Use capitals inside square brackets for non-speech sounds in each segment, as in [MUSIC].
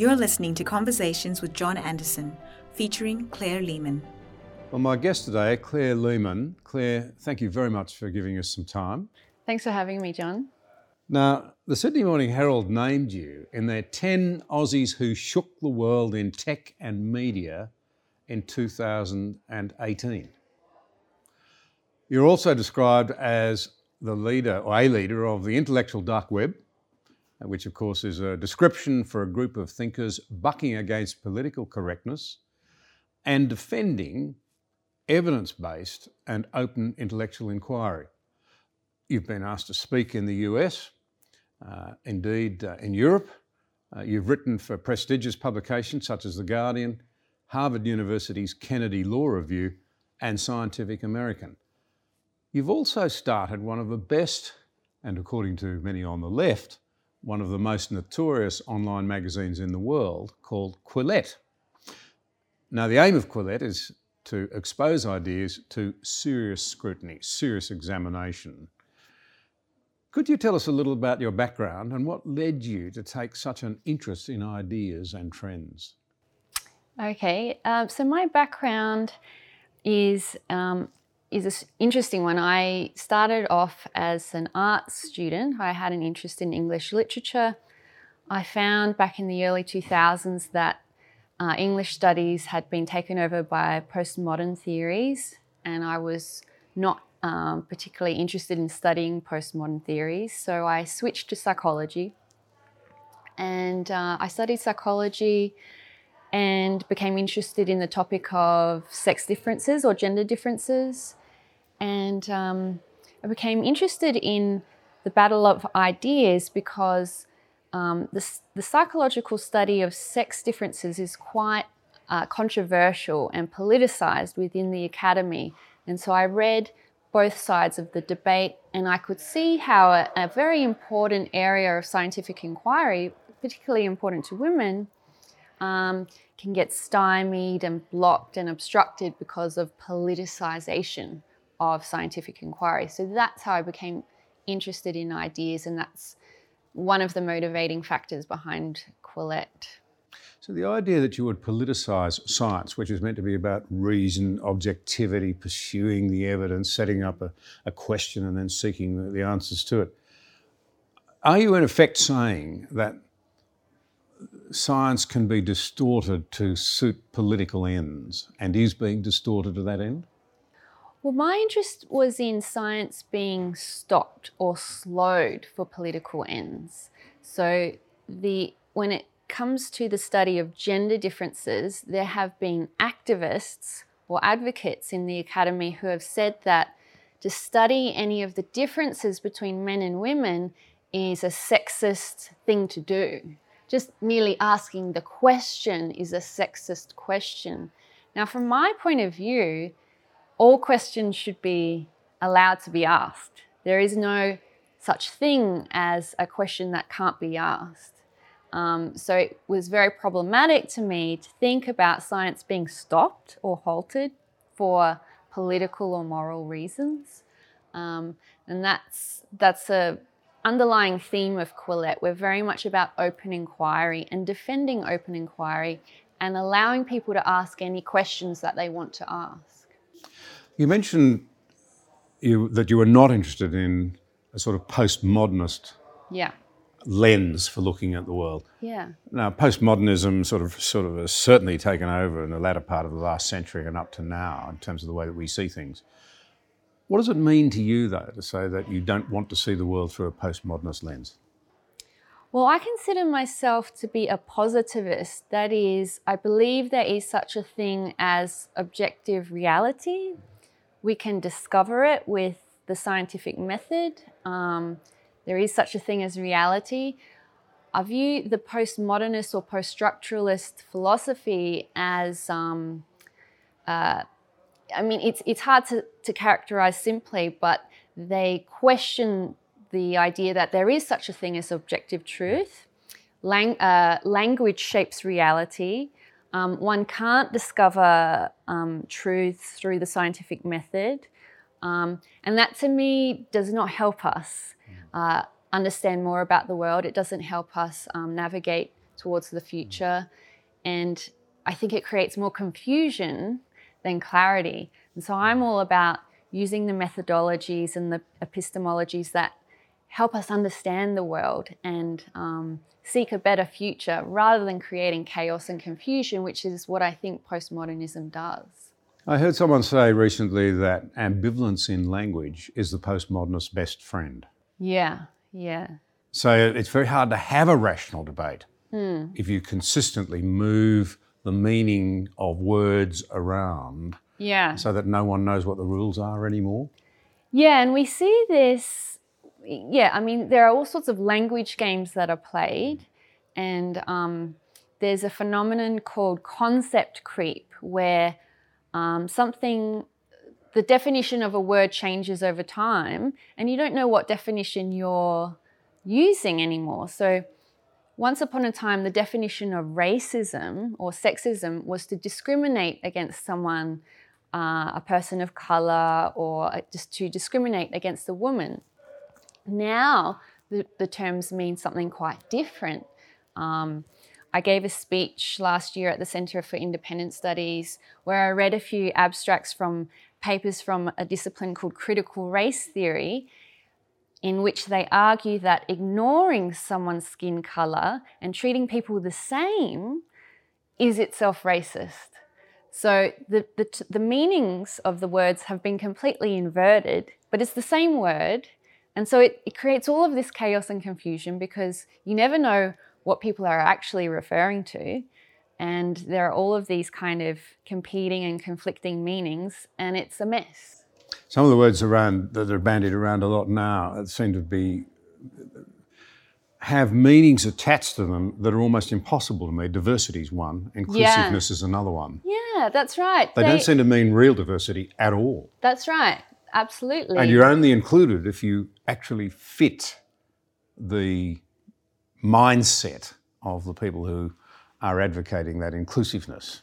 You're listening to Conversations with John Anderson, featuring Claire Lehmann. Well, my guest today, Claire Lehmann. Claire, thank you very much for giving us some time. Thanks for having me, John. Now, the Sydney Morning Herald named you in their 10 Aussies who shook the world in tech and media in 2018. You're also described as the leader or a leader of the intellectual dark web, which of course is a description for a group of thinkers bucking against political correctness and defending evidence based and open intellectual inquiry. You've been asked to speak in the US, uh, indeed uh, in Europe. Uh, you've written for prestigious publications such as The Guardian, Harvard University's Kennedy Law Review, and Scientific American. You've also started one of the best, and according to many on the left, one of the most notorious online magazines in the world called Quillette. Now, the aim of Quillette is to expose ideas to serious scrutiny, serious examination. Could you tell us a little about your background and what led you to take such an interest in ideas and trends? Okay, um, so my background is um, is an interesting one. I started off as an art student. I had an interest in English literature. I found back in the early 2000s that uh, English studies had been taken over by postmodern theories, and I was not um, particularly interested in studying postmodern theories, so I switched to psychology. And uh, I studied psychology and became interested in the topic of sex differences or gender differences. And um, I became interested in the battle of ideas because um, the, the, psychological study of sex differences is quite uh, controversial and politicized within the academy. And so I read both sides of the debate, and I could see how a, a very important area of scientific inquiry, particularly important to women, um, can get stymied and blocked and obstructed because of politicization of scientific inquiry. So that's how I became interested in ideas, and that's one of the motivating factors behind Quillette. So, the idea that you would politicise science, which is meant to be about reason, objectivity, pursuing the evidence, setting up a, a question and then seeking the, the answers to it, are you in effect saying that science can be distorted to suit political ends and is being distorted to that end? Well, my interest was in science being stopped or slowed for political ends. So, the when it comes to the study of gender differences, there have been activists or advocates in the academy who have said that to study any of the differences between men and women is a sexist thing to do. Just merely asking the question is a sexist question. Now, from my point of view, all questions should be allowed to be asked. There is no such thing as a question that can't be asked. Um, so it was very problematic to me to think about science being stopped or halted for political or moral reasons. Um, and that's, that's a underlying theme of Quillette. We're very much about open inquiry and defending open inquiry and allowing people to ask any questions that they want to ask. You mentioned you, that you were not interested in a sort of postmodernist yeah. lens for looking at the world. Yeah. Now, postmodernism sort of sort of has certainly taken over in the latter part of the last century and up to now in terms of the way that we see things. What does it mean to you, though, to say that you don't want to see the world through a postmodernist lens? Well, I consider myself to be a positivist. That is, I believe there is such a thing as objective reality, we can discover it with the scientific method. Um, there is such a thing as reality. I view the postmodernist or post-structuralist philosophy as, um, uh, I mean, it's, it's hard to, to characterize simply, but they question the idea that there is such a thing as objective truth. Lang- uh, language shapes reality. Um, one can't discover um, truth through the scientific method. Um, and that to me does not help us uh, understand more about the world. It doesn't help us um, navigate towards the future. And I think it creates more confusion than clarity. And so I'm all about using the methodologies and the epistemologies that help us understand the world and um, seek a better future rather than creating chaos and confusion, which is what I think postmodernism does. I heard someone say recently that ambivalence in language is the postmodernist's best friend. Yeah, yeah. So it's very hard to have a rational debate Hmm. if you consistently move the meaning of words around Yeah. so that no one knows what the rules are anymore. Yeah, and we see this. Yeah, I mean, there are all sorts of language games that are played, and um, there's a phenomenon called concept creep, where um, something, the definition of a word changes over time, and you don't know what definition you're using anymore. So, once upon a time, the definition of racism or sexism was to discriminate against someone uh, a person of color or uh, just to discriminate against a woman. Now the, the terms mean something quite different. Um, I gave a speech last year at the Centre for Independent Studies where I read a few abstracts from papers from a discipline called critical race theory, in which they argue that ignoring someone's skin colour and treating people the same is itself racist. So the, the, the meanings of the words have been completely inverted, but it's the same word. And so it, it creates all of this chaos and confusion because you never know what people are actually referring to. And there are all of these kind of competing and conflicting meanings, and it's a mess. Some of the words around that are bandied around a lot now uh, seem to be have meanings attached to them that are almost impossible to me. Diversity is one, inclusiveness is another one. Yeah, that's right. They, don't seem to mean real diversity at all. That's right. Absolutely. And you're only included if you actually fit the mindset of the people who are advocating that inclusiveness.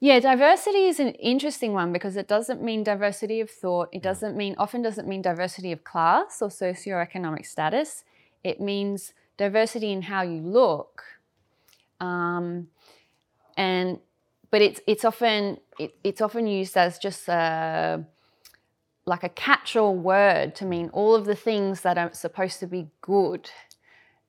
Yeah, diversity is an interesting one because it doesn't mean diversity of thought. It doesn't mean, often doesn't mean diversity of class or socioeconomic status. It means diversity in how you look. Um, and, but it's, it's often, it, it's often used as just a, like a catch-all word to mean all of the things that are supposed to be good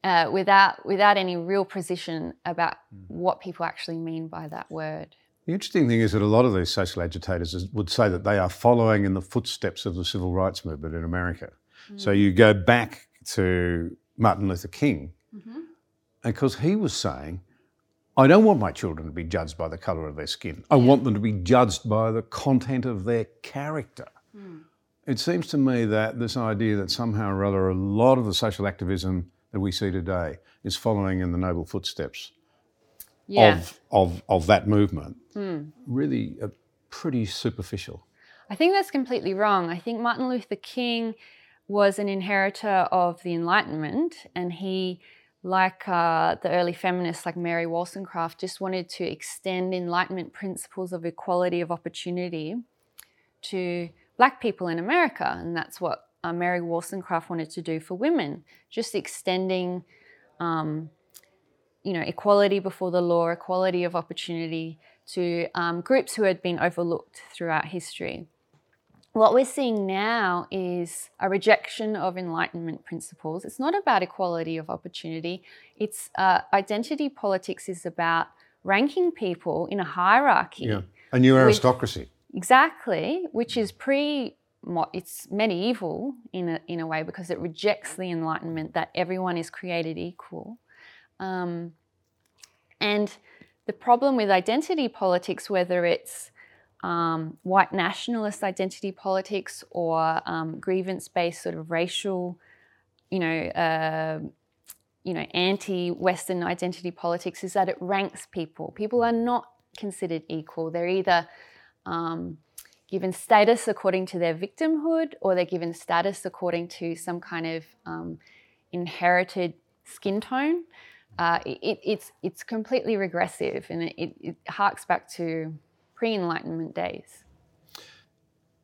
uh, without, without any real precision about mm. what people actually mean by that word. The interesting thing is that a lot of these social agitators is- would say that they are following in the footsteps of the civil rights movement in America. So mm. you go back to Martin Luther King, mm-hmm. because he was saying, I don't want my children to be judged by the colour of their skin. I want them to be judged by the content of their character. It seems to me that this idea that somehow or other a lot of the social activism that we see today is following in the noble footsteps Yeah. of, of, of that movement really are pretty superficial. I think that's completely wrong. I think Martin Luther King was an inheritor of the Enlightenment, and he, like uh, the early feminists like Mary Wollstonecraft, just wanted to extend Enlightenment principles of equality of opportunity to black people in America, and that's what uh, Mary Wollstonecraft wanted to do for women, just extending, um, you know, equality before the law, equality of opportunity to um, groups who had been overlooked throughout history. What we're seeing now is a rejection of Enlightenment principles. It's not about equality of opportunity. It's uh, identity politics is about ranking people in a hierarchy. Yeah. A new aristocracy. Exactly, which is pre it's medieval in a, in a way because it rejects the enlightenment that everyone is created equal. Um, and the problem with identity politics, whether it's um, white nationalist identity politics or um, grievance-based sort of racial, you know, uh, you know, anti-Western identity politics, is that it ranks people. People are not considered equal. They're either um, given status according to their victimhood, or they're given status according to some kind of um, inherited skin tone. Uh, it, it's it's completely regressive, and it, it, harks back to pre-enlightenment days.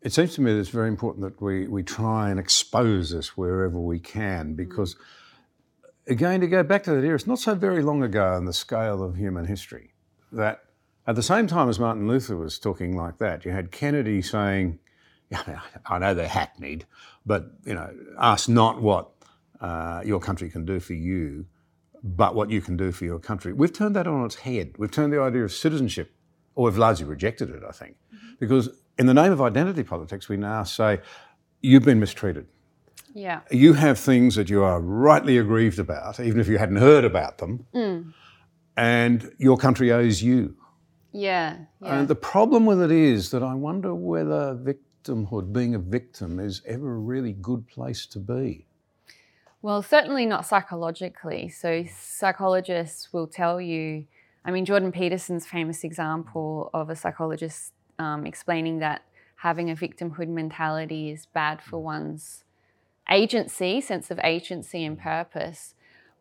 It seems to me that it's very important that we, we try and expose this wherever we can because again, to go back to that era, it's not so very long ago in the scale of human history that at the same time as Martin Luther was talking like that, you had Kennedy saying, [LAUGHS] I know they're hackneyed, but you know, ask not what uh, your country can do for you, but what you can do for your country. We've turned that on its head. We've turned the idea of citizenship, or we've largely rejected it, I think, mm-hmm. because in the name of identity politics, we now say, you've been mistreated. Yeah. You have things that you are rightly aggrieved about, even if you hadn't heard about them, mm. and your country owes you. Yeah, yeah. And the problem with it is that I wonder whether victimhood, being a victim, is ever a really good place to be. Well, certainly not psychologically. So, psychologists will tell you. I mean, Jordan Peterson's famous example of a psychologist um, explaining that having a victimhood mentality is bad for one's agency, sense of agency and purpose.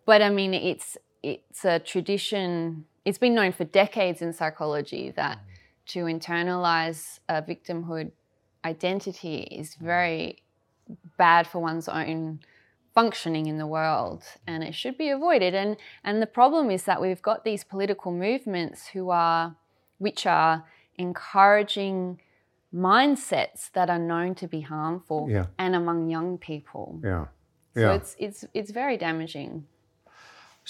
But I mean, it's it's a tradition. It's been known for decades in psychology that mm. to internalize a victimhood identity is mm. very bad for one's own functioning in the world and it should be avoided and and the problem is that we've got these political movements who are which are encouraging mindsets that are known to be harmful yeah. and among young people. Yeah. yeah So it's it's it's very damaging.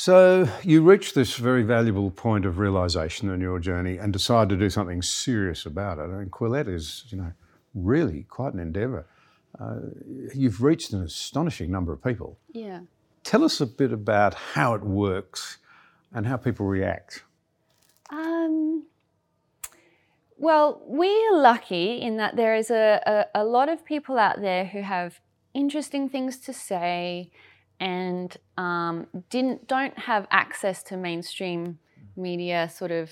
So you reached this very valuable point of realization in your journey and decide to do something serious about it. And Quillette is, you know, really quite an endeavour. Uh, you've reached an astonishing number of people. Yeah. Tell us a bit about how it works and how people react. Um, well, we're lucky in that there is a, a, a, lot of people out there who have interesting things to say and um, didn't don't have access to mainstream media sort of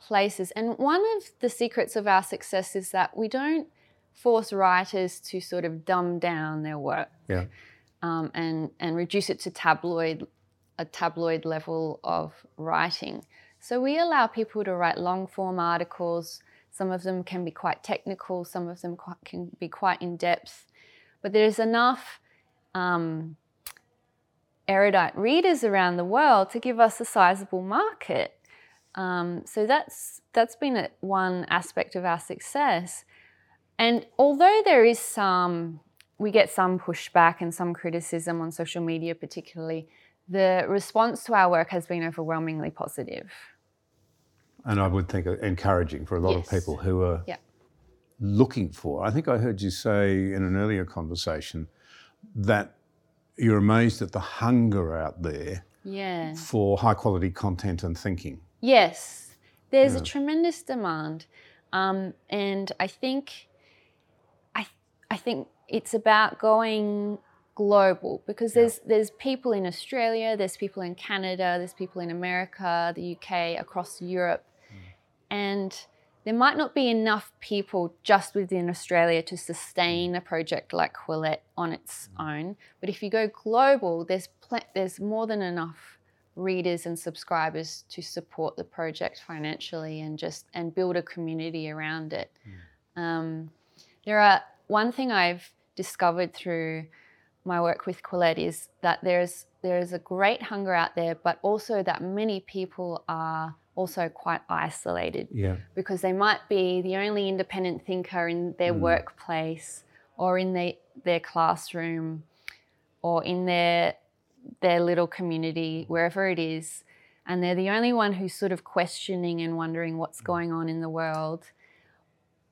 places. And one of the secrets of our success is that we don't force writers to sort of dumb down their work yeah. um, and and reduce it to tabloid a tabloid level of writing. So we allow people to write long form articles some of them can be quite technical, some of them can be quite in depth, but there's enough um, erudite readers around the world to give us a sizable market. Um, so that's that's been one aspect of our success. And although there is some, we get some pushback and some criticism on social media, particularly, the response to our work has been overwhelmingly positive. positive and I would think encouraging for a lot yes. of people who are yeah. looking for. I think I heard you say in an earlier conversation that you're amazed at the hunger out there yeah. for high quality content and thinking. Yes, there's yeah. a tremendous demand, um, and I think, I I think it's about going global because there's yeah. there's people in Australia, there's people in Canada, there's people in America, the UK, across Europe and there might not be enough people just within Australia to sustain a project like Quillette on its own. But if you go global, there's pl- there's more than enough readers and subscribers to support the project financially and just and build a community around it. Mm. Um, there are one thing I've discovered through my work with Quillette is that there's there is a great hunger out there, but also that many people are also quite isolated yeah. because they might be the only independent thinker in their mm. workplace or in their, their classroom or in their their little community wherever it is and they're the only one who's sort of questioning and wondering what's going on in the world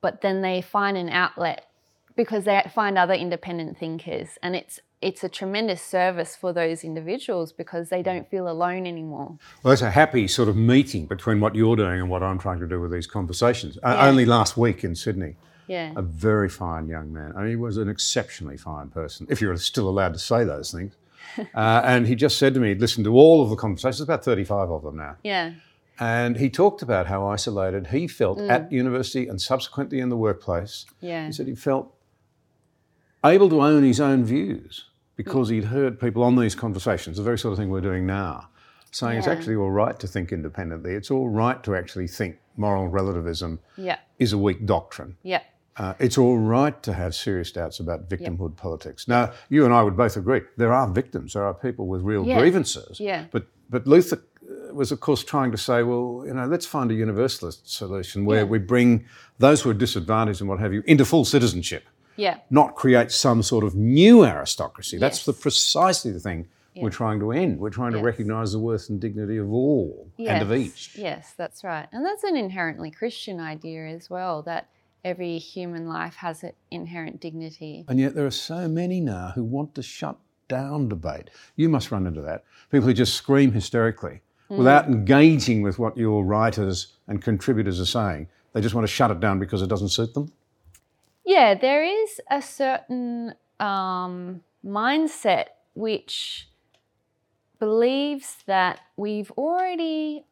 but then they find an outlet because they find other independent thinkers and it's it's a tremendous service for those individuals because they don't feel alone anymore. Well, it's a happy sort of meeting between what you're doing and what I'm trying to do with these conversations. Yeah. Uh, only last week in Sydney, yeah. a very fine young man. I mean, he was an exceptionally fine person, if you're still allowed to say those things. [LAUGHS] uh, and he just said to me, he'd listened to all of the conversations, about 35 of them now. Yeah. And he talked about how isolated he felt mm. at university and subsequently in the workplace. Yeah. He said he felt able to own his own views because he'd heard people on these conversations, the very sort of thing we're doing now, saying yeah. it's actually all right to think independently. It's all right to actually think moral relativism yeah. is a weak doctrine. Yeah. Uh, it's all right to have serious doubts about victimhood yep. politics. Now, you and I would both agree there are victims, there are people with real yes. grievances. Yeah. But but Luther was, of course, trying to say, well, you know, let's find a universalist solution where yeah. we bring those who are disadvantaged and what have you into full citizenship. Yeah. Not create some sort of new aristocracy. Yes. That's the precisely the thing yeah. we're trying to end. We're trying to yes. recognise the worth and dignity of all yes. and of each. Yes, that's right. And that's an inherently Christian idea as well, that every human life has an inherent dignity. And yet there are so many now who want to shut down debate. You must run into that. People who just scream hysterically mm. without engaging with what your writers and contributors are saying. They just want to shut it down because it doesn't suit them? Yeah, there is a certain um, mindset which believes that we've already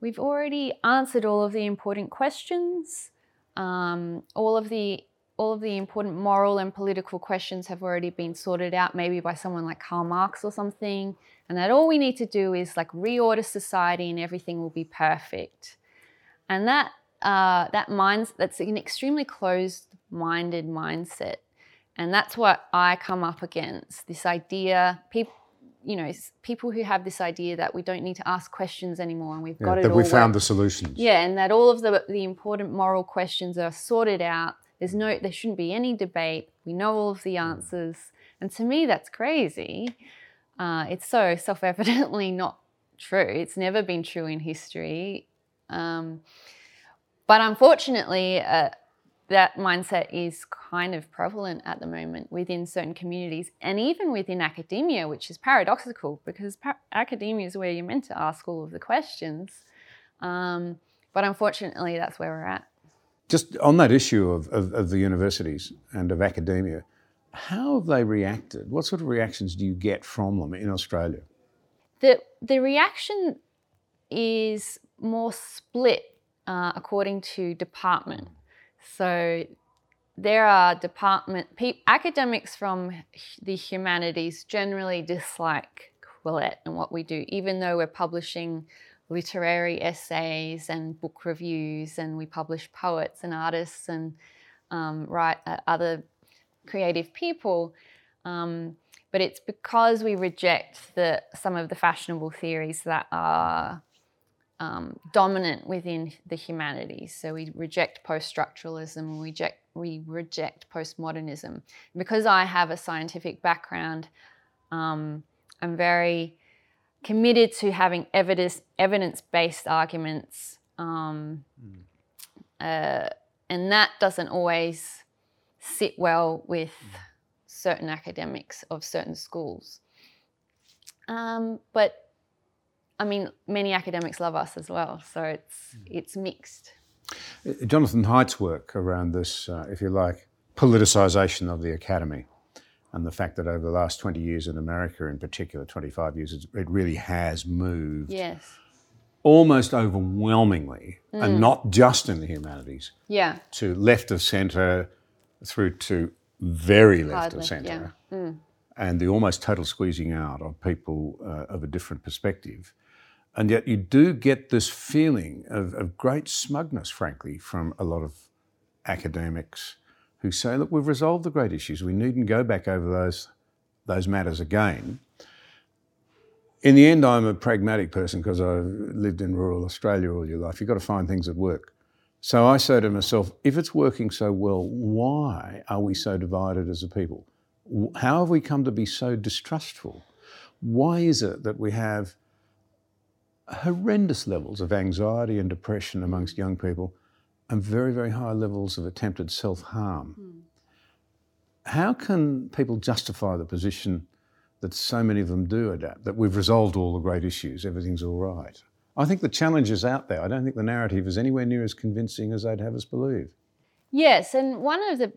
we've already answered all of the important questions. Um, all of the all of the important moral and political questions have already been sorted out, maybe by someone like Karl Marx or something, and that all we need to do is like reorder society and everything will be perfect. And that uh, that minds that's an extremely closed-minded mindset, and that's what I come up against. This idea, people. You know, people who have this idea that we don't need to ask questions anymore, and we've yeah, got it that all. we found the solutions. Yeah, and that all of the the important moral questions are sorted out there's no, there shouldn't be any debate. We know all of the mm. answers. And to me, that's crazy. Uh, it's so self evidently [LAUGHS] not true. It's never been true in history. Um, but unfortunately, uh, that mindset is kind of prevalent at the moment within certain communities and even within academia, which is paradoxical because par- academia is where you're meant to ask all of the questions. Um, but unfortunately, that's where we're at. Just on that issue of, of, of, the universities and of academia, how have they reacted? What sort of reactions do you get from them in Australia? The, the reaction is more split uh, according to department. So there are department pe- academics from the humanities generally dislike Quillette and what we do, even though we're publishing literary essays and book reviews, and we publish poets and artists and um, write uh, other creative people. Um, but it's because we reject the some of the fashionable theories that are um, dominant within the humanities. So we reject post-structuralism, we reject we reject postmodernism. Because I have a scientific background, um, I'm very committed to having evidence evidence based arguments, um, mm. uh, and that doesn't always sit well with mm. certain academics of certain schools. Um, but I mean, many academics love us as well, so it's it's mixed. Jonathan Haidt's work around this, uh, if you like, politicisation of the academy and the fact that over the last 20 years in America, in particular, 25 years, it really has moved. Yes. Almost overwhelmingly, mm. and not just in the humanities. Yeah. To left of centre, through to very left Hardly, of centre, yeah. mm. and the almost total squeezing out of people uh, of a different perspective. And yet, you do get this feeling of, of great smugness, frankly, from a lot of academics who say, look, we've resolved the great issues. We needn't go back over those, those matters again. In the end, I'm a pragmatic person because I've lived in rural Australia all your life. You've got to find things that work. So I say to myself, if it's working so well, why are we so divided as a people? How have we come to be so distrustful? Why is it that we have horrendous levels of anxiety and depression amongst young people and very, very high levels of attempted self harm. Mm. How can people justify the position that so many of them do adapt, that we've resolved all the great issues, everything's all right? I think the challenge is out there. I don't think the narrative is anywhere near as convincing as they'd have us believe. Yes, and one of the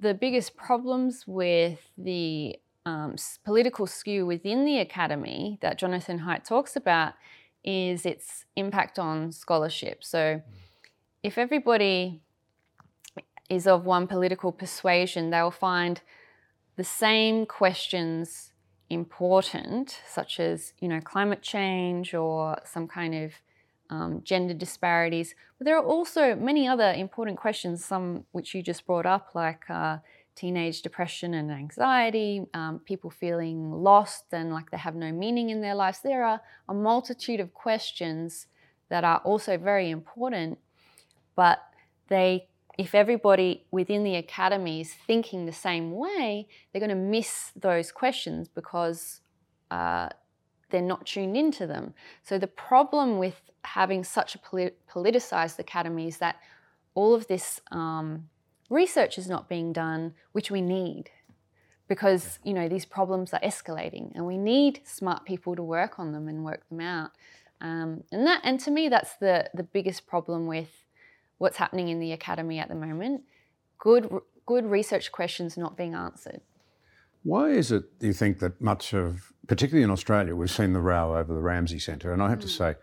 the biggest problems with the um, political skew within the academy that Jonathan Haidt talks about is its impact on scholarship. So. Mm if everybody is of one political persuasion, they'll find the same questions important, such as you know climate change or some kind of um, gender disparities. But there are also many other important questions, some which you just brought up, like uh, teenage depression and anxiety, um, people feeling lost and like they have no meaning in their lives. There are a multitude of questions that are also very important, but they if everybody within the academy is thinking the same way, they're going to miss those questions because uh, they're not tuned into them. So the problem with having such a polit- politicized academy is that all of this um, research is not being done, which we need because you know these problems are escalating and we need smart people to work on them and work them out. Um, and that and to me that's the the biggest problem with what's happening in the academy at the moment. Good good research questions not being answered. Why is it do you think that much of particularly in australia we've seen the row over the Ramsay centre? And i have mm. to say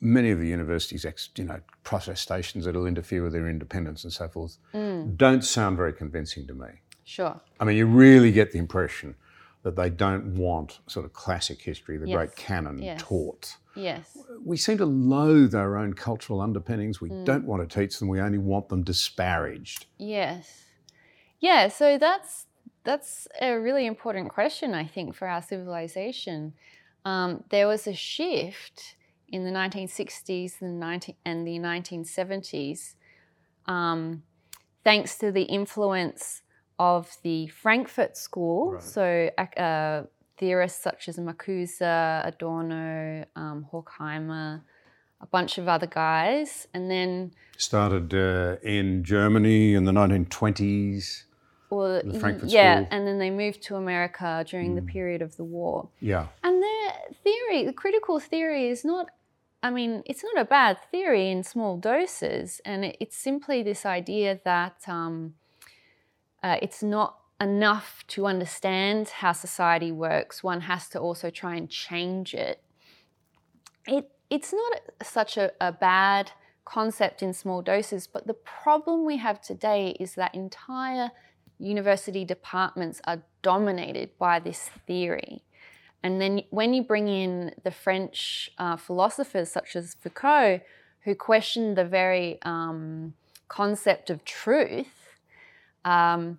many of the universities, you know, process stations that'll interfere with their independence and so forth, mm. don't sound very convincing to me. Sure. I mean, you really get the impression that they don't want sort of classic history, the yes. great canon yes. taught. Yes. We seem to loathe our own cultural underpinnings. We mm. don't want to teach them. We only want them disparaged. Yes. Yeah. So that's that's a really important question, I think, for our civilization. Um, there was a shift in the 1960s and, 19, and the 1970s, um, thanks to the influence of the Frankfurt School. Right. So, uh, theorists such as Marcuse, Adorno, um, Horkheimer, a bunch of other guys, and then started uh, in Germany in the 1920s. Well, yeah, School. and then they moved to America during mm. the period of the war. Yeah, and their theory, the critical theory, is not I mean, it's not a bad theory in small doses, and it's simply this idea that um, uh, it's not enough to understand how society works. One has to also try and change it. It it's not such a, a bad concept in small doses, but the problem we have today is that entire university departments are dominated by this theory. And then when you bring in the French uh, philosophers such as Foucault, who questioned the very um, concept of truth, um,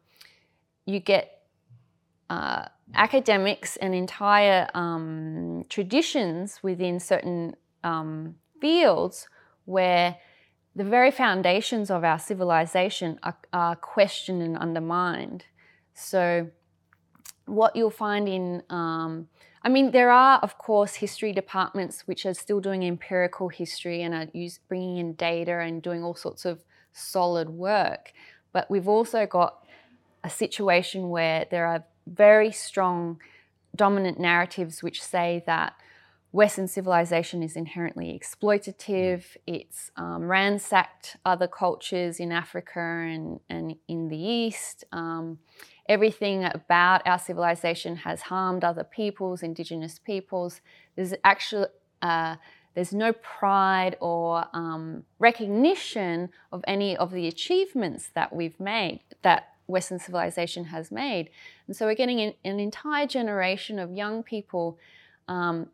you get uh, academics and entire um, traditions within certain um, fields where the very foundations of our civilization are, are questioned and undermined. So, what you'll find in um, I mean, there are, of course, history departments which are still doing empirical history and are use, bringing in data and doing all sorts of solid work. But we've also got a situation where there are very strong dominant narratives which say that Western civilization is inherently exploitative. It's um, ransacked other cultures in Africa and, and in the East. Um, everything about our civilization has harmed other peoples, indigenous peoples. There's actually uh, there's no pride or um, recognition of any of the achievements that we've made that Western civilization has made, and so we're getting an, an entire generation of young people um,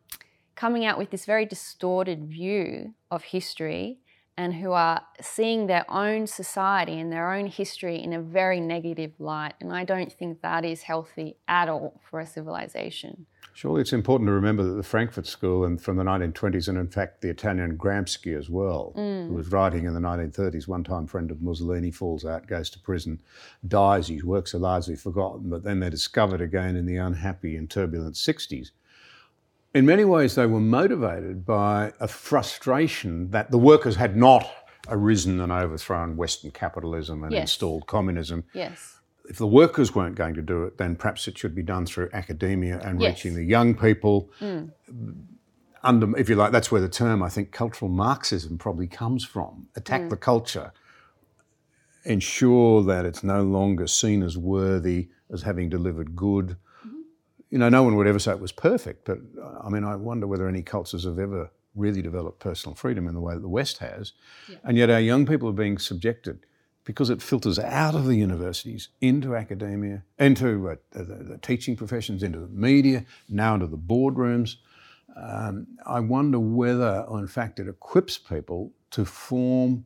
coming out with this very distorted view of history and who are seeing their own society and their own history in a very negative light. And I don't think that is healthy at all for a civilization. Surely it's important to remember that the Frankfurt School and from the 1920s, and in fact the Italian Gramsci as well, mm. who was writing in the 1930s, one time friend of Mussolini, falls out, goes to prison, dies, his works are largely forgotten, but then they're discovered again in the unhappy and turbulent 60s in many ways, they were motivated by a frustration that the workers had not arisen and overthrown Western capitalism and yes. installed communism. Yes. If the workers weren't going to do it, then perhaps it should be done through academia and yes. reaching the young people. Mm. Under, if you like, that's where the term I think cultural Marxism probably comes from. Attack mm. the culture, ensure that it's no longer seen as worthy, as having delivered good, you know, no one would ever say it was perfect, but I mean, I wonder whether any cultures have ever really developed personal freedom in the way that the West has. Yeah. And yet our young people are being subjected because it filters out of the universities into academia, into uh, the, the, teaching professions, into the media, now into the boardrooms. um, I wonder whether, or in fact, it equips people to form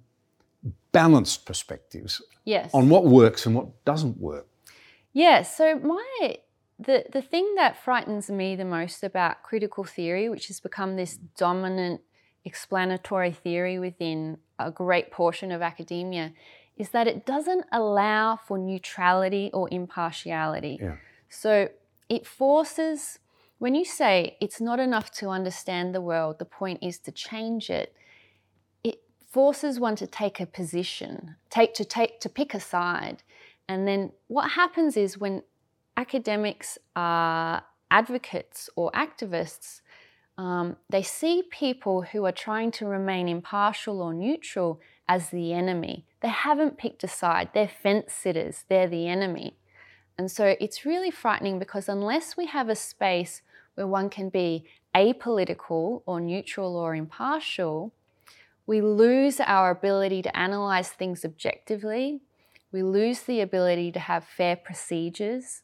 balanced perspectives Yes. on what works and what doesn't work. Yes. Yeah, so my the the thing that frightens me the most about critical theory, which has become this dominant explanatory theory within a great portion of academia, is that it doesn't allow for neutrality or impartiality. Yeah. So it forces when you say it's not enough to understand the world, the point is to change it. It forces one to take a position, take to take to pick a side. And then what happens is when academics are advocates or activists, um, they see people who are trying to remain impartial or neutral as the enemy. They haven't picked a side, they're fence sitters, they're the enemy. And so it's really frightening because unless we have a space where one can be apolitical or neutral or impartial, we lose our ability to analyze things objectively. We lose the ability to have fair procedures.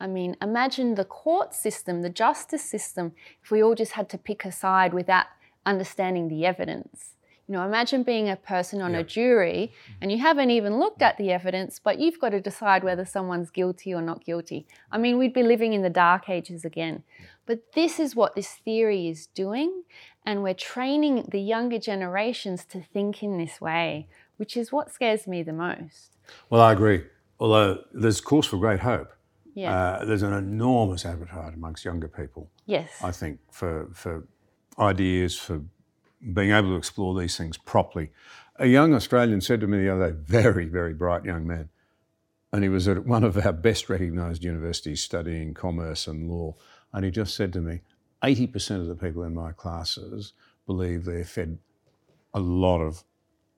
I mean, imagine the court system, the justice system, if we all just had to pick a side without understanding the evidence. You know, imagine being a person on Yeah. a jury mm. and you haven't even looked at the evidence, but you've got to decide whether someone's guilty or not guilty. I mean, we'd be living in the dark ages again. But this is what this theory is doing, and we're training the younger generations to think in this way, which is what scares me the most. Well, I agree. Although there's cause for great hope. Yeah. Uh, there's an enormous appetite amongst younger people, yes. I think, for, for ideas, for being able to explore these things properly. A young Australian said to me the other day, very, very bright young man, and he was at one of our best recognised universities studying commerce and law, and he just said to me, 80% of the people in my classes believe they're fed a lot of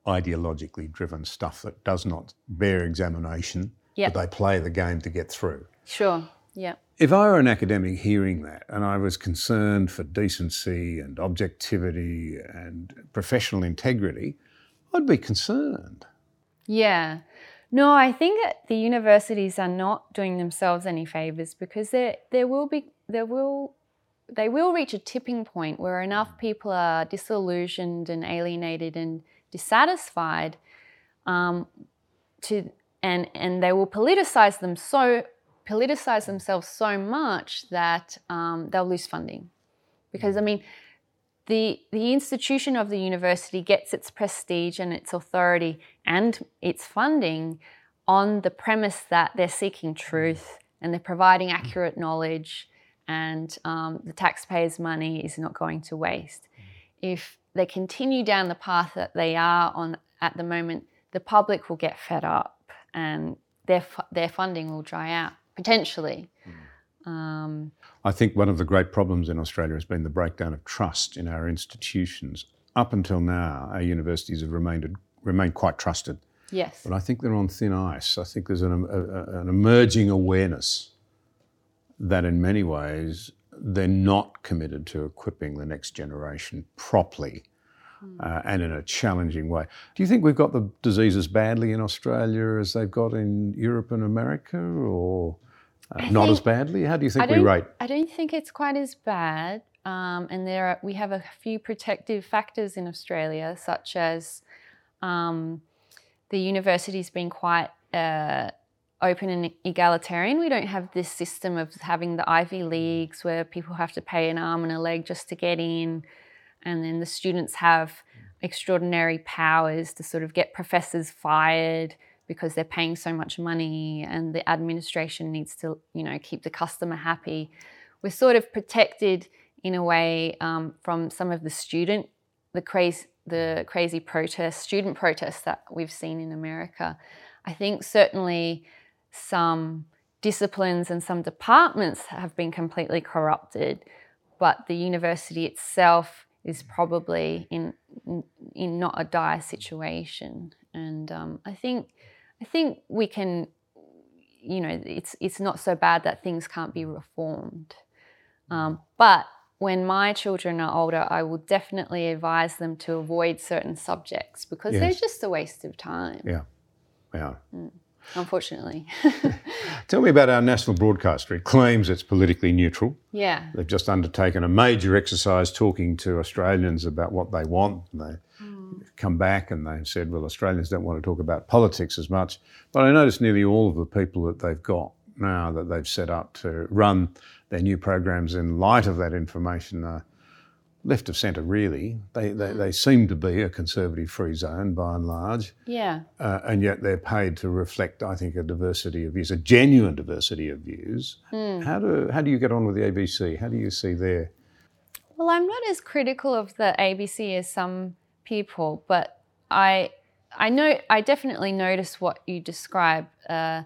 ideologically driven stuff that does not bear examination, Yep. but they play the game to get through. Sure. Yeah. If I were an academic hearing that and I was concerned for decency and objectivity and professional integrity, I'd be concerned. Yeah. No, I think that the universities are not doing themselves any favors because there there will be there will they will reach a tipping point where enough people are disillusioned and alienated and dissatisfied um, to and and they will politicize them so politicize themselves so much that um, they'll lose funding because I mean the the institution of the university gets its prestige and its authority and its funding on the premise that they're seeking truth and they're providing accurate knowledge and um, the taxpayers' money is not going to waste. If they continue down the path that they are on at the moment, the public will get fed up and their fu- their funding will dry out potentially. Um, I think one of the great problems in Australia has been the breakdown of trust in our institutions. Up until now, our universities have remained, remained quite trusted, yes. but I think they're on thin ice. I think there's an, a, a- an emerging awareness that in many ways they're not committed to equipping the next generation properly uh, and in a challenging way. Do you think we've got the disease as badly in Australia as they've got in Europe and America, or uh, not as badly? How do you think we rate? I don't think it's quite as bad. Um, and there are, we have a few protective factors in Australia, such as um, the university's been quite uh, open and egalitarian. We don't have this system of having the Ivy Leagues where people have to pay an arm and a leg just to get in. And then the students have extraordinary powers to sort of get professors fired because they're paying so much money and the administration needs to, you know, keep the customer happy. We're sort of protected in a way um, from some of the student, the crazy, the crazy protests, student protests that we've seen in America. I think certainly some disciplines and some departments have been completely corrupted, but the university itself is probably in in not a dire situation. And um, I think I think we can, you know, it's it's not so bad that things can't be reformed. Um, but when my children are older, I will definitely advise them to avoid certain subjects because they're just a waste of time. Yeah, yeah. Unfortunately. [LAUGHS] Tell me about our national broadcaster. It claims it's politically neutral. yeah. They've just undertaken a major exercise talking to Australians about what they want. And they hmm. come back and they've said, well, Australians don't want to talk about politics as much. But I notice nearly all of the people that they've got now that they've set up to run their new programs in light of that information are left of centre, really. They, they, they seem to be a conservative free zone by and large. Yeah. Uh, and yet they're paid to reflect, I think, a diversity of views, a genuine diversity of views. How do how do you get on with the ABC? How do you see their Well, I'm not as critical of the ABC as some people, but I I know I definitely notice what you describe uh,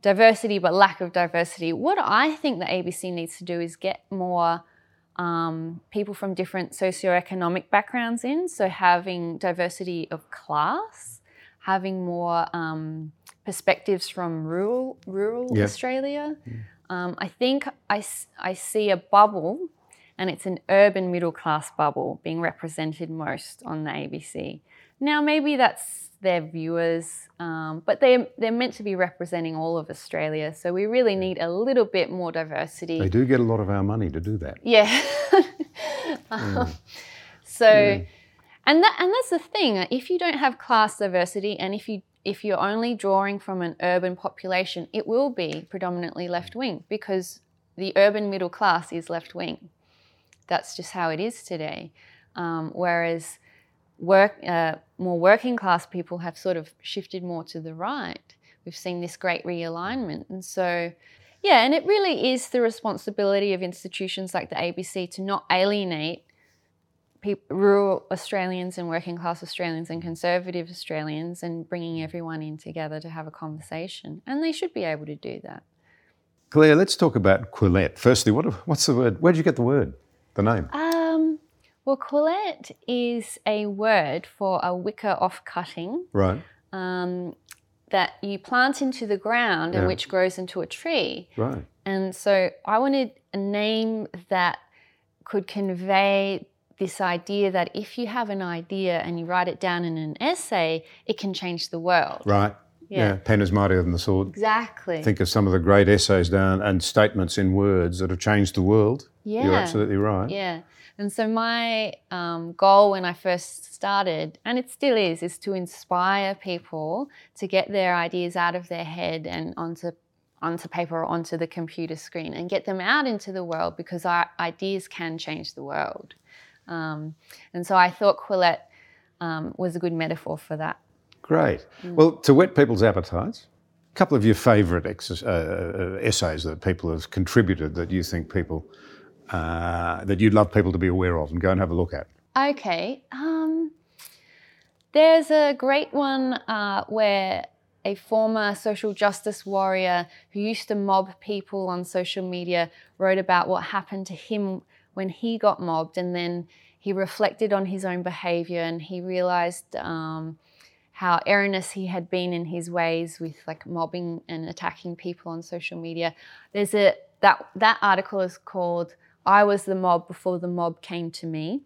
diversity, but lack of diversity. What I think the ABC needs to do is get more um, people from different socioeconomic backgrounds in, so having diversity of class, having more um, perspectives from rural rural Yeah. Australia. Um, I think I, I see a bubble, and it's an urban middle class bubble being represented most on the ABC. Now, maybe that's their viewers, um, but they they're meant to be representing all of Australia. So we really need a little bit more diversity. they do get a lot of our money to do that. Yeah. Um, [LAUGHS] So, and that and that's the thing. If you don't have class diversity, and if you if you're only drawing from an urban population, it will be predominantly left wing because the urban middle class is left wing. That's just how it is today. Um, whereas work uh, more working class people have sort of shifted more to the right. We've seen this great realignment, and so yeah, and it really is the responsibility of institutions like the ABC to not alienate peop rural Australians and working class Australians and conservative Australians and bringing everyone in together to have a conversation. And they should be able to do that. Claire, let's talk about Quillette. Firstly, what, what's the word? Where did you get the word? The name? Um, well, Quillette is a word for a wicker off cutting Right, um, that you plant into the ground and which grows into a tree. right. And so I wanted a name that could convey this idea that if you have an idea and you write it down in an essay, it can change the world. Right. Yeah. Yeah. Pen is mightier than the sword. Exactly. Think of some of the great essays down and statements in words that have changed the world. Yeah. You're absolutely right. Yeah. And so my um, goal when I first started, and it still is, is to inspire people to get their ideas out of their head and onto onto paper or onto the computer screen and get them out into the world because our ideas can change the world. Um, and so I thought Quillette um, was a good metaphor for that. Great. Mm. Well, to whet people's appetites, a couple of your favourite exer- uh, uh, essays that people have contributed that you think people, uh, that you'd love people to be aware of and go and have a look at. Okay. Um, there's a great one uh, where a former social justice warrior who used to mob people on social media wrote about what happened to him when he got mobbed, and then he reflected on his own behavior and he realized um, how erroneous he had been in his ways with like mobbing and attacking people on social media. There's a that that article is called "I was the mob before the mob came to me."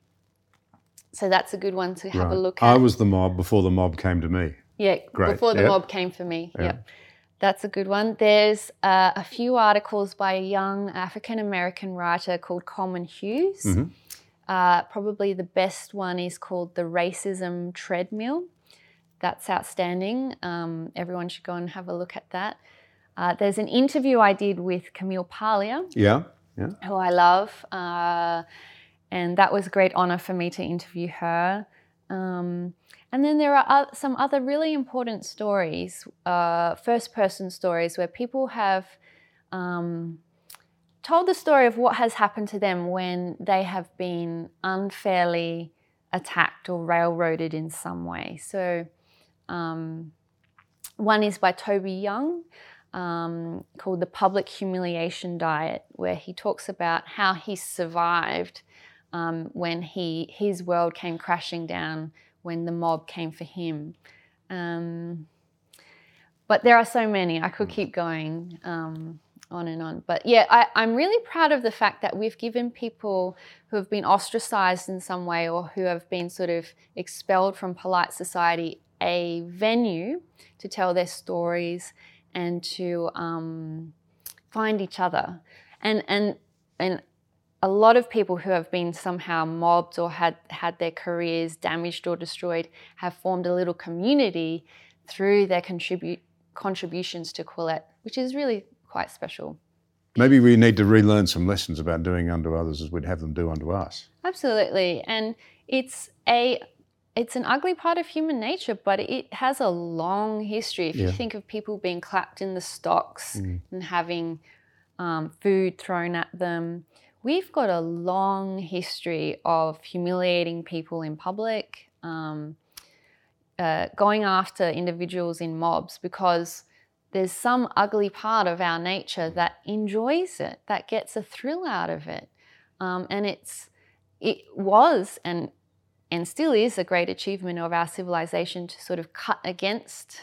So that's a good one to have a look at. I was the mob before the mob came to me. Yeah, Great, before the yeah. mob came for me. Yeah. Yep. That's a good one. There's uh, a few articles by a young African American writer called Coleman Hughes. Mhm. Uh, probably the best one is called The Racism Treadmill. That's outstanding. Um, everyone should go and have a look at that. Uh, there's an interview I did with Camille Paglia, Yeah. Yeah. who I love. Uh, and that was a great honor for me to interview her. Um, and then there are some other really important stories, uh, first person stories, where people have um, told the story of what has happened to them when they have been unfairly attacked or railroaded in some way. So, um, one is by Toby Young um, called The Public Humiliation Diet, where he talks about how he survived um, when he, his world came crashing down when the mob came for him. Um, but there are so many, I could keep going um, on and on. But yeah, I, I'm really proud of the fact that we've given people who have been ostracized in some way or who have been sort of expelled from polite society a venue to tell their stories and to um, find each other. And, and, and a lot of people who have been somehow mobbed or had had their careers damaged or destroyed have formed a little community through their contribute contributions to Quillette, which is really quite special. Maybe we need to relearn some lessons about doing unto others as we'd have them do unto us. Absolutely, and it's a it's an ugly part of human nature, but it has a long history. If yeah. you think of people being clapped in the stocks mm. and having um, food thrown at them, we've got a long history of humiliating people in public, um, uh, going after individuals in mobs because there's some ugly part of our nature that enjoys it, that gets a thrill out of it. Um, and it's it was and and still is a great achievement of our civilization to sort of cut against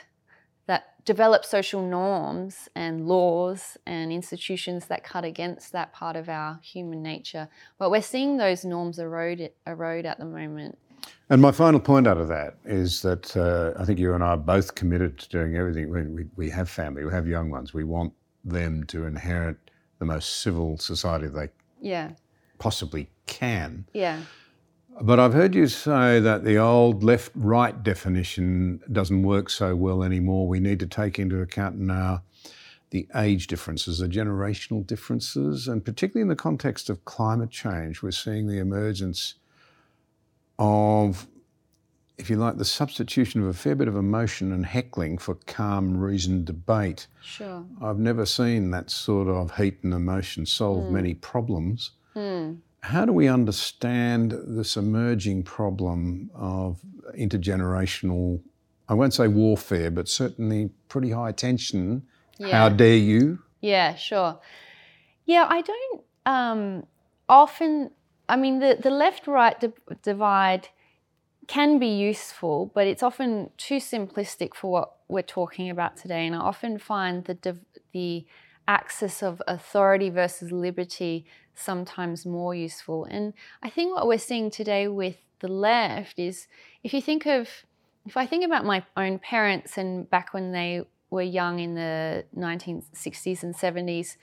that develop social norms and laws and institutions that cut against that part of our human nature. But we're seeing those norms erode, erode at the moment. And my final point out of that is that uh, I think you and I are both committed to doing everything. We, we, we have family, we have young ones. We want them to inherit the most civil society they yeah. possibly can. Yeah. But I've heard you say that the old left right definition doesn't work so well anymore. We need to take into account now the age differences, the generational differences, and particularly in the context of climate change, we're seeing the emergence of, if you like, the substitution of a fair bit of emotion and heckling for calm, reasoned debate. Sure. I've never seen that sort of heat and emotion solve mm. many problems. Mm. How do we understand this emerging problem of intergenerational, I won't say warfare, but certainly pretty high tension? Yeah. How dare you? Yeah, sure. Yeah, I don't um, often, I mean, the, the left right di- divide can be useful, but it's often too simplistic for what we're talking about today. And I often find the, div- the axis of authority versus liberty sometimes more useful. And I think what we're seeing today with the left is if you think of, if I think about my own parents and back when they were young in the 1960s and 70s,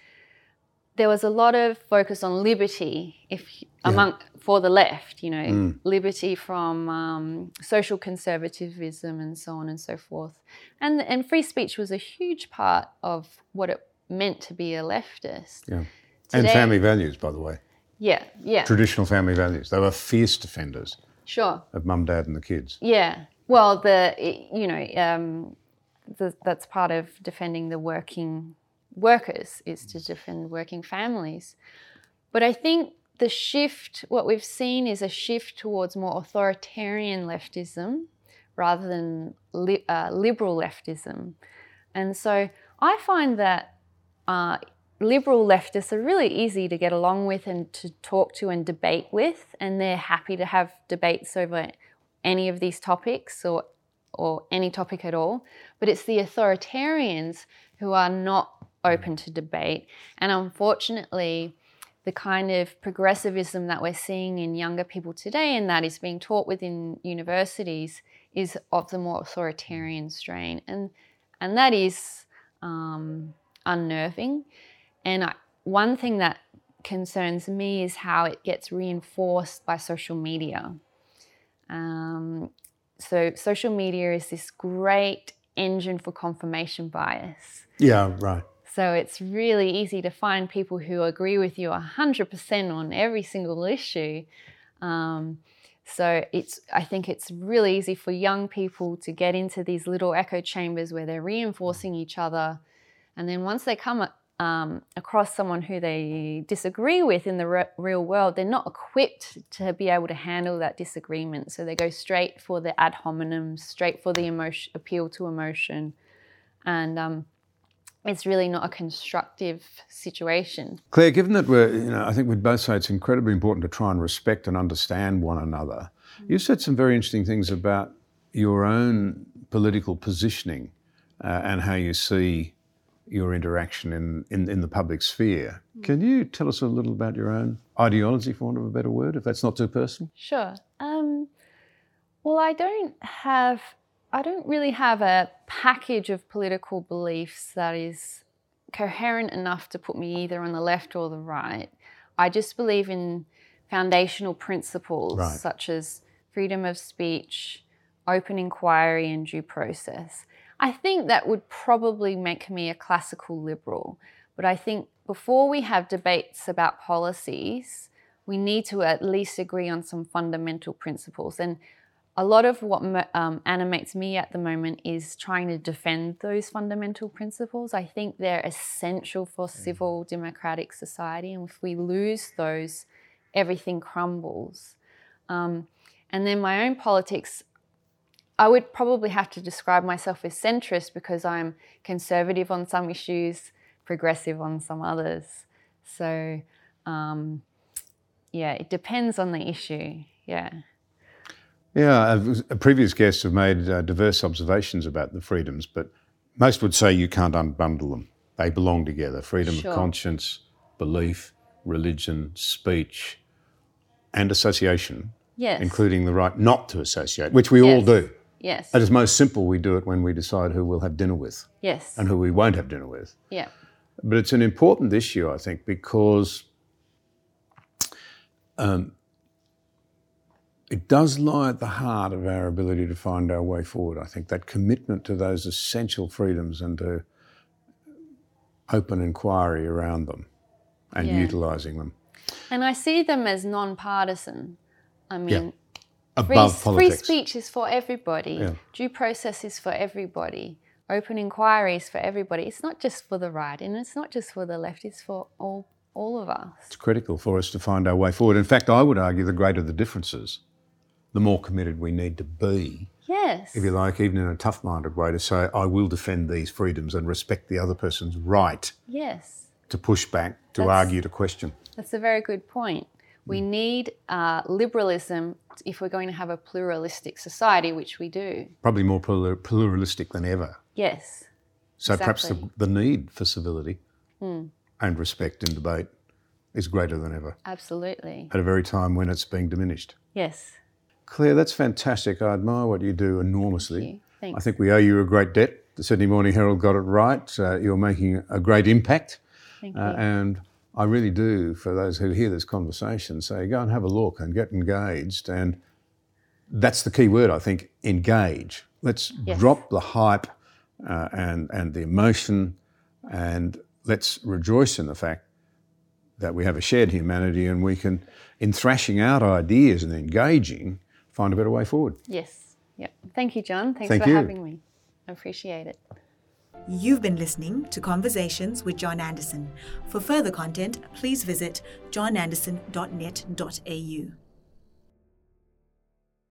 there was a lot of focus on liberty if yeah. among for the left you know mm. liberty from um, social conservatism and so on and so forth and and free speech was a huge part of what it meant to be a leftist yeah Today, and family values, by the way. Yeah, yeah. Traditional family values. They were fierce defenders. Sure. Of mum, dad, and the kids. Yeah. Well, the you know um, the, that's part of defending the working workers is to defend working families. But I think the shift, what we've seen is a shift towards more authoritarian leftism rather than li- uh, liberal leftism. And so I find that uh, liberal leftists are really easy to get along with and to talk to and debate with, and they're happy to have debates over any of these topics or or any topic at all. But it's the authoritarians who are not open to debate, and unfortunately. The kind of progressivism that we're seeing in younger people today, and that is being taught within universities, is of the more authoritarian strain, and and that is um, unnerving. And I, one thing that concerns me is how it gets reinforced by social media. Um, so, social media is this great engine for confirmation bias. Yeah, right. So, it's really easy to find people who agree with you 100% on every single issue. Um, so it's I think it's really easy for young people to get into these little echo chambers where they're reinforcing each other, and then once they come um, across someone who they disagree with in the re- real world, they're not equipped to be able to handle that disagreement. So they go straight for the ad hominem, straight for the emotion, appeal to emotion, and um, it's really not a constructive situation. Claire, given that we're, you know, I think we'd both say it's incredibly important to try and respect and understand one another. Mm-hmm. You said some very interesting things about your own political positioning uh, and how you see your interaction in, in, in the public sphere. Mm. Can you tell us a little about your own ideology, for want of a better word, if that's not too personal? Sure. Um, well, I don't have I don't really have a package of political beliefs that is coherent enough to put me either on the left or the right. I just believe in foundational principles Right. such as freedom of speech, open inquiry, and due process. I think that would probably make me a classical liberal, but I think before we have debates about policies, we need to at least agree on some fundamental principles. And a lot of what um, animates me at the moment is trying to defend those fundamental principles. I think they're essential for civil democratic society, and if we lose those, everything crumbles. Um, and then my own politics, I would probably have to describe myself as centrist because I'm conservative on some issues, progressive on some others. So, um, yeah, it depends on the issue. Yeah. Yeah, previous guests have made uh, diverse observations about the freedoms, but most would say you can't unbundle them. They belong together freedom Sure. of conscience, belief, religion, speech, and association, Yes. including the right not to associate, which we all do. Yes. At its most simple, we do it when we decide who we'll have dinner with Yes. and who we won't have dinner with. Yeah. But it's an important issue, I think, because um, it does lie at the heart of our ability to find our way forward. I think that commitment to those essential freedoms and to open inquiry around them and Yeah. utilising them And I see them as non-partisan. I mean, free, above free politics. speech is for everybody. Yeah. Due process is for everybody. Open inquiries for everybody. It's not just for the right, and it's not just for the left. It's for all all of us. It's critical for us to find our way forward. In fact, I would argue the greater the differences, the more committed we need to be Yes. if you like, even in a tough minded way, to say, I will defend these freedoms and respect the other person's right yes. to push back, to That's- argue, to question. That's a very good point. We Mm. need uh, liberalism if we're going to have a pluralistic society, which we do. Probably more plur- pluralistic than ever. Yes. So perhaps the, the need for civility and respect in debate is greater than ever Absolutely. at a very time when it's being diminished. Yes. Claire, that's fantastic. I admire what you do enormously. Thank you. Thanks. I think we owe you a great debt. The Sydney Morning Herald got it right. Uh, you're making a great impact. Thank Uh, you. and I really do, for those who hear this conversation, say go and have a look and get engaged. And that's the key word, I think engage. Let's Yes. drop the hype uh, and, and the emotion and let's rejoice in the fact that we have a shared humanity and we can, in thrashing out ideas and engaging, find a better way forward. Yes. Yeah. Thank you, John. Thanks Thank for you. having me. I appreciate it. You've been listening to Conversations with John Anderson. For further content, please visit johnanderson.net.au.